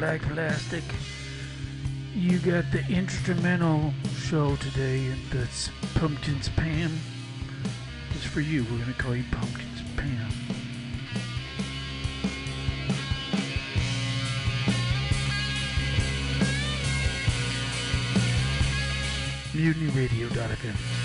Black Plastic. You got the instrumental show today, and that's Pumpkins Pam. It's for you. We're gonna call you Pumpkins Pam. MutinyRadio.fm.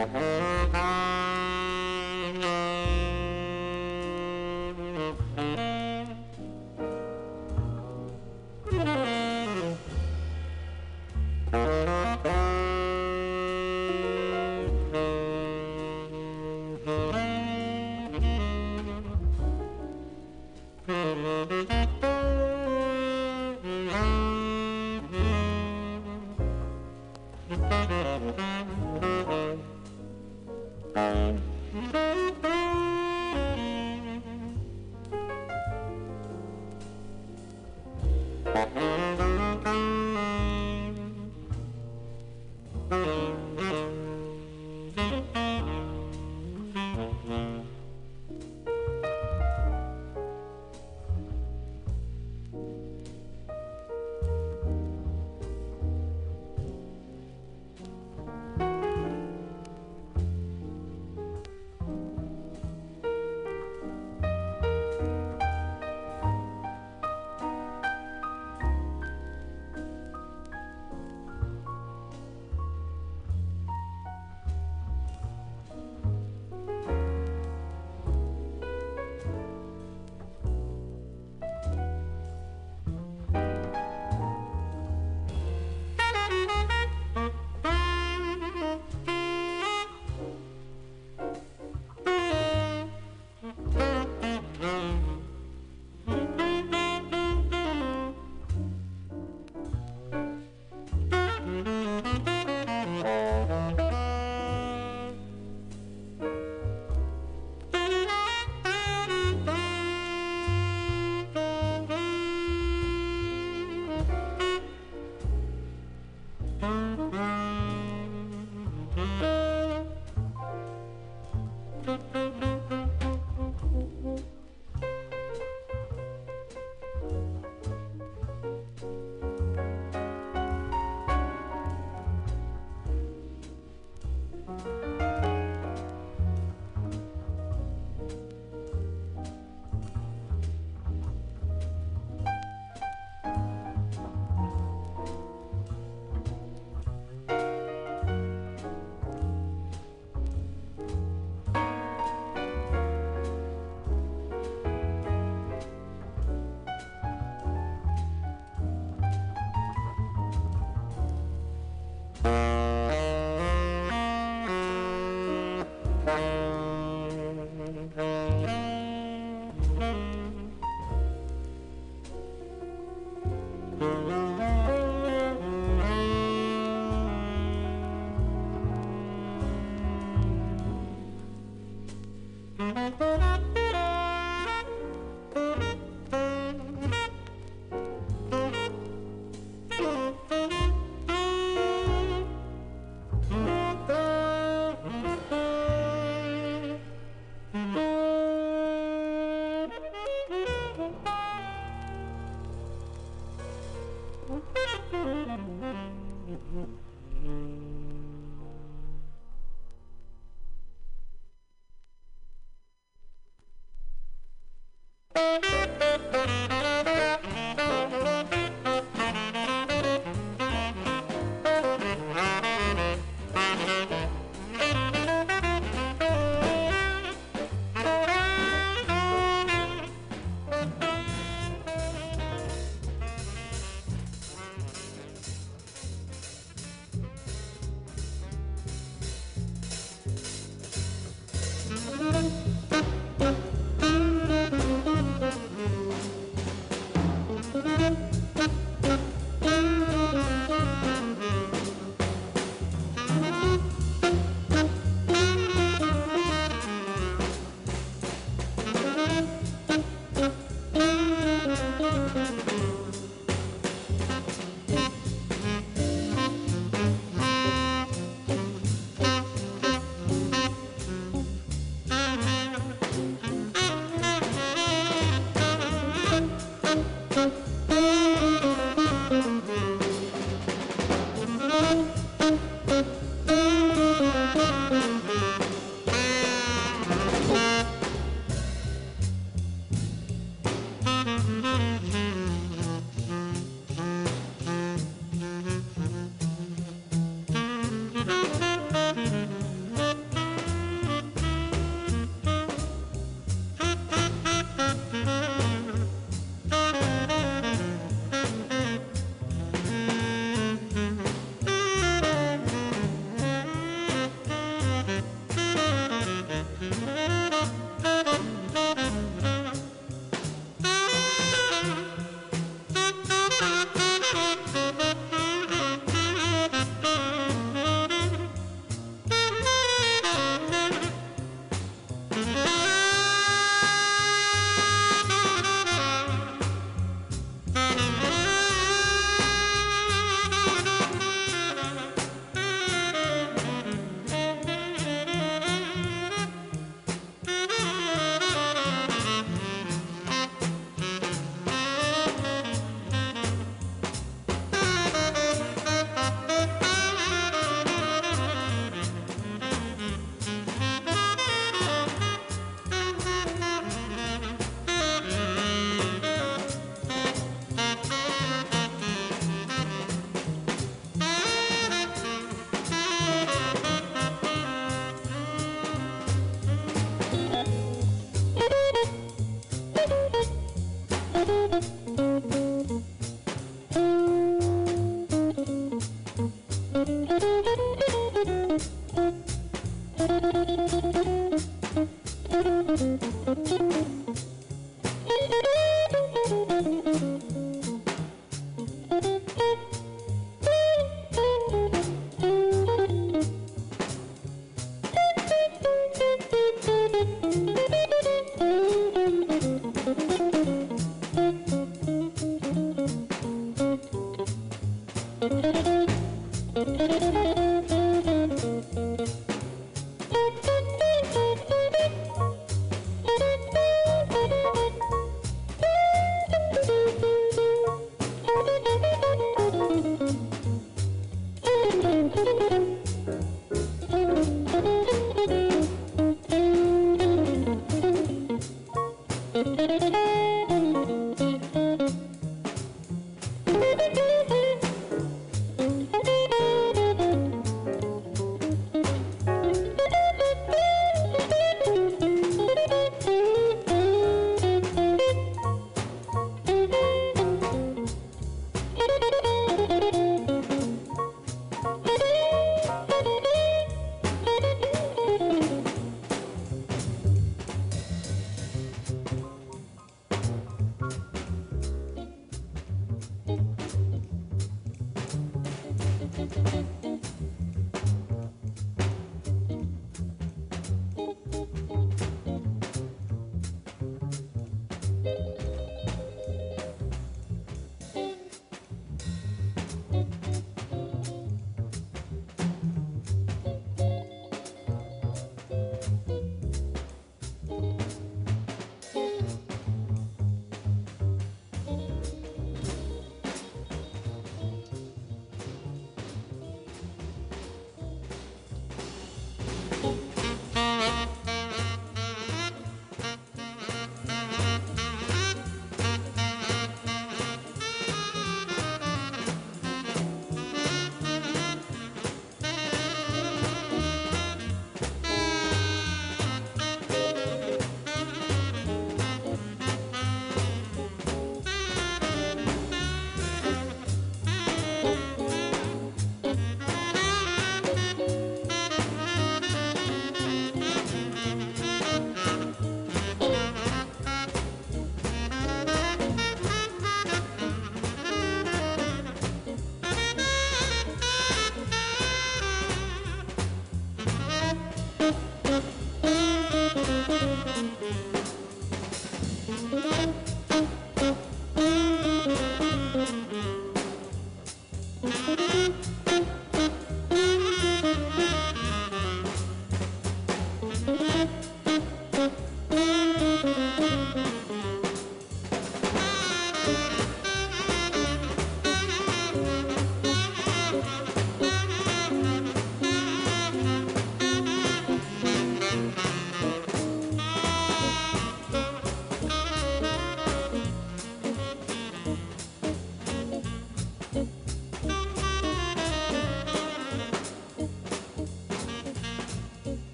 Mm-hmm.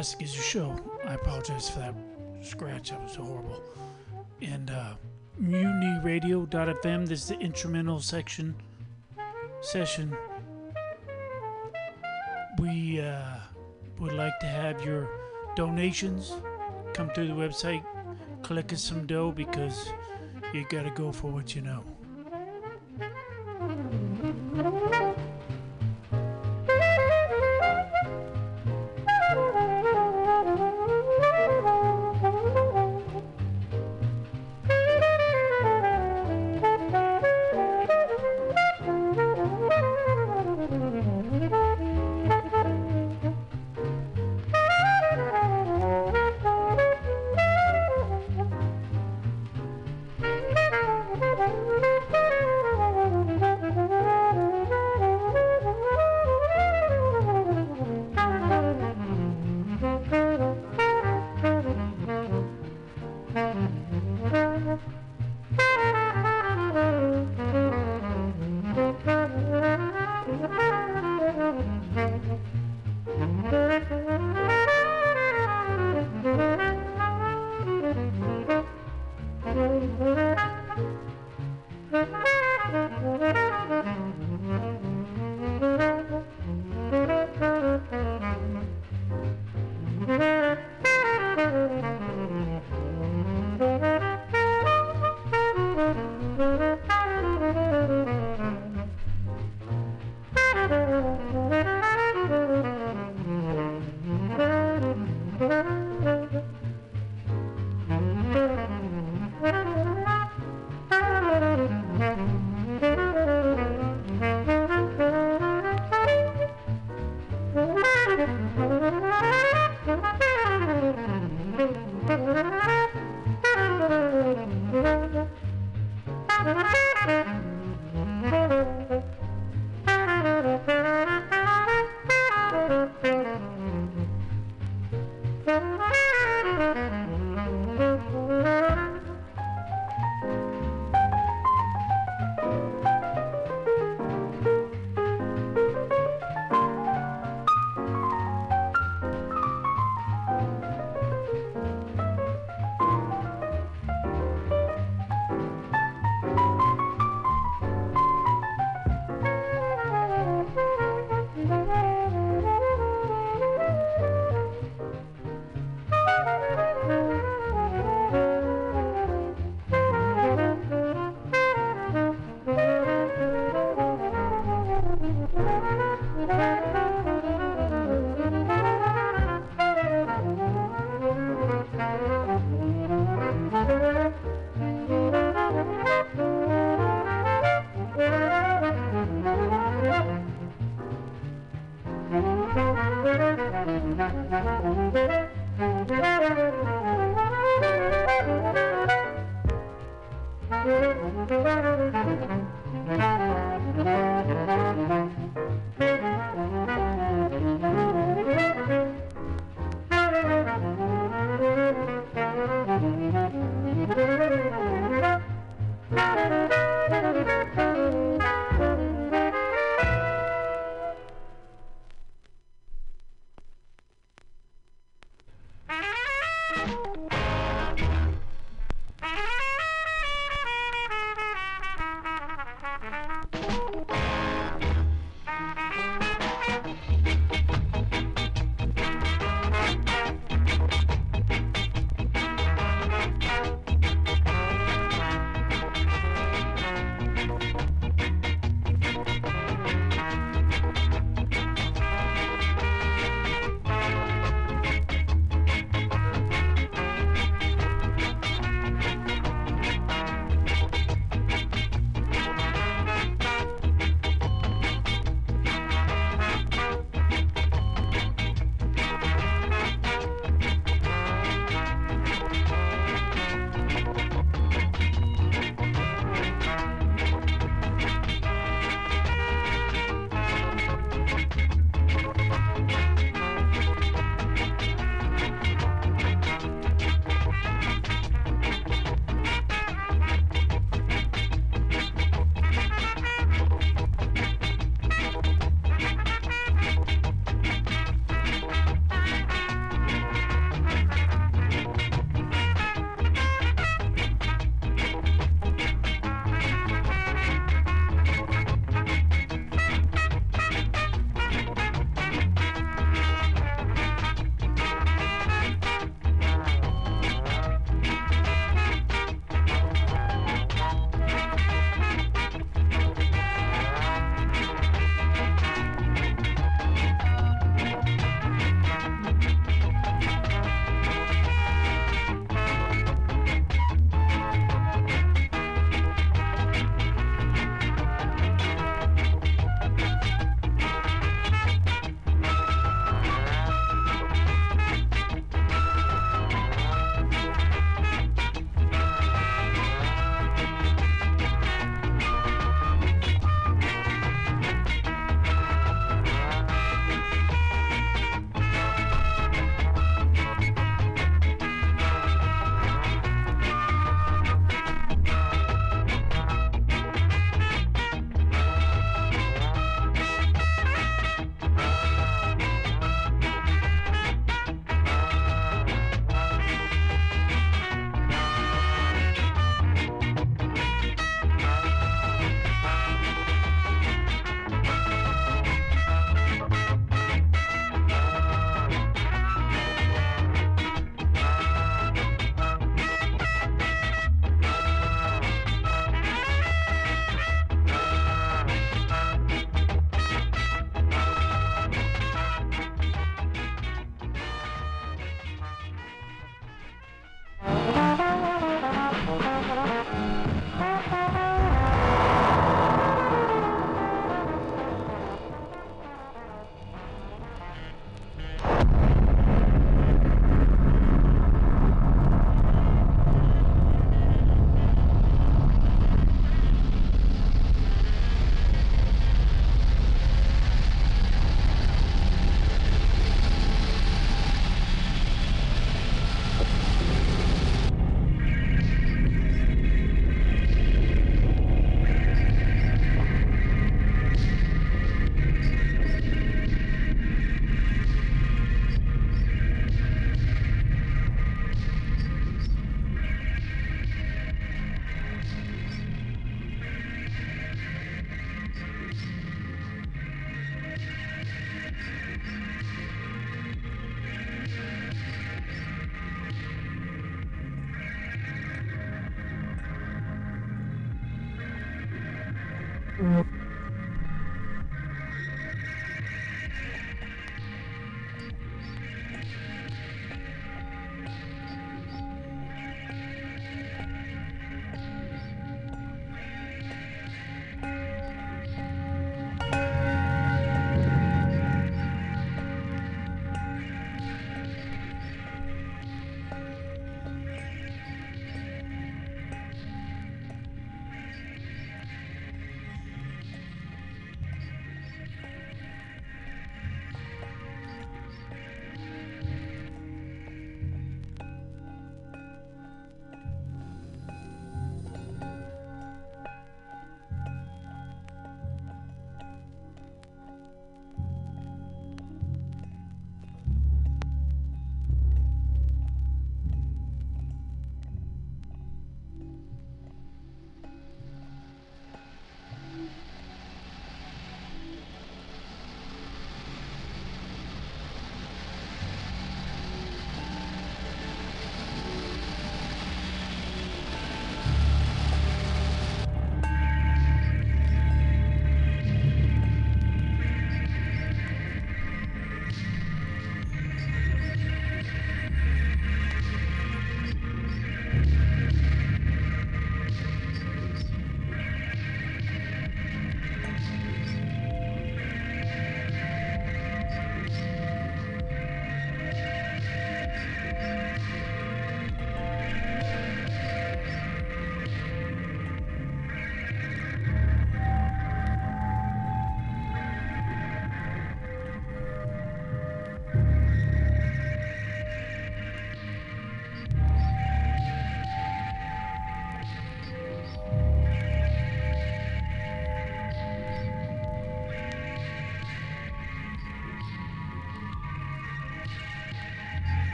Plastic is your show. I apologize for that scratch. That was horrible. And uh, MutinyRadio.fm. This is the instrumental section session. We uh, would like to have your donations come through the website, collect us some dough because you gotta go for what you know.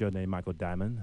Is your name Michael Diamond?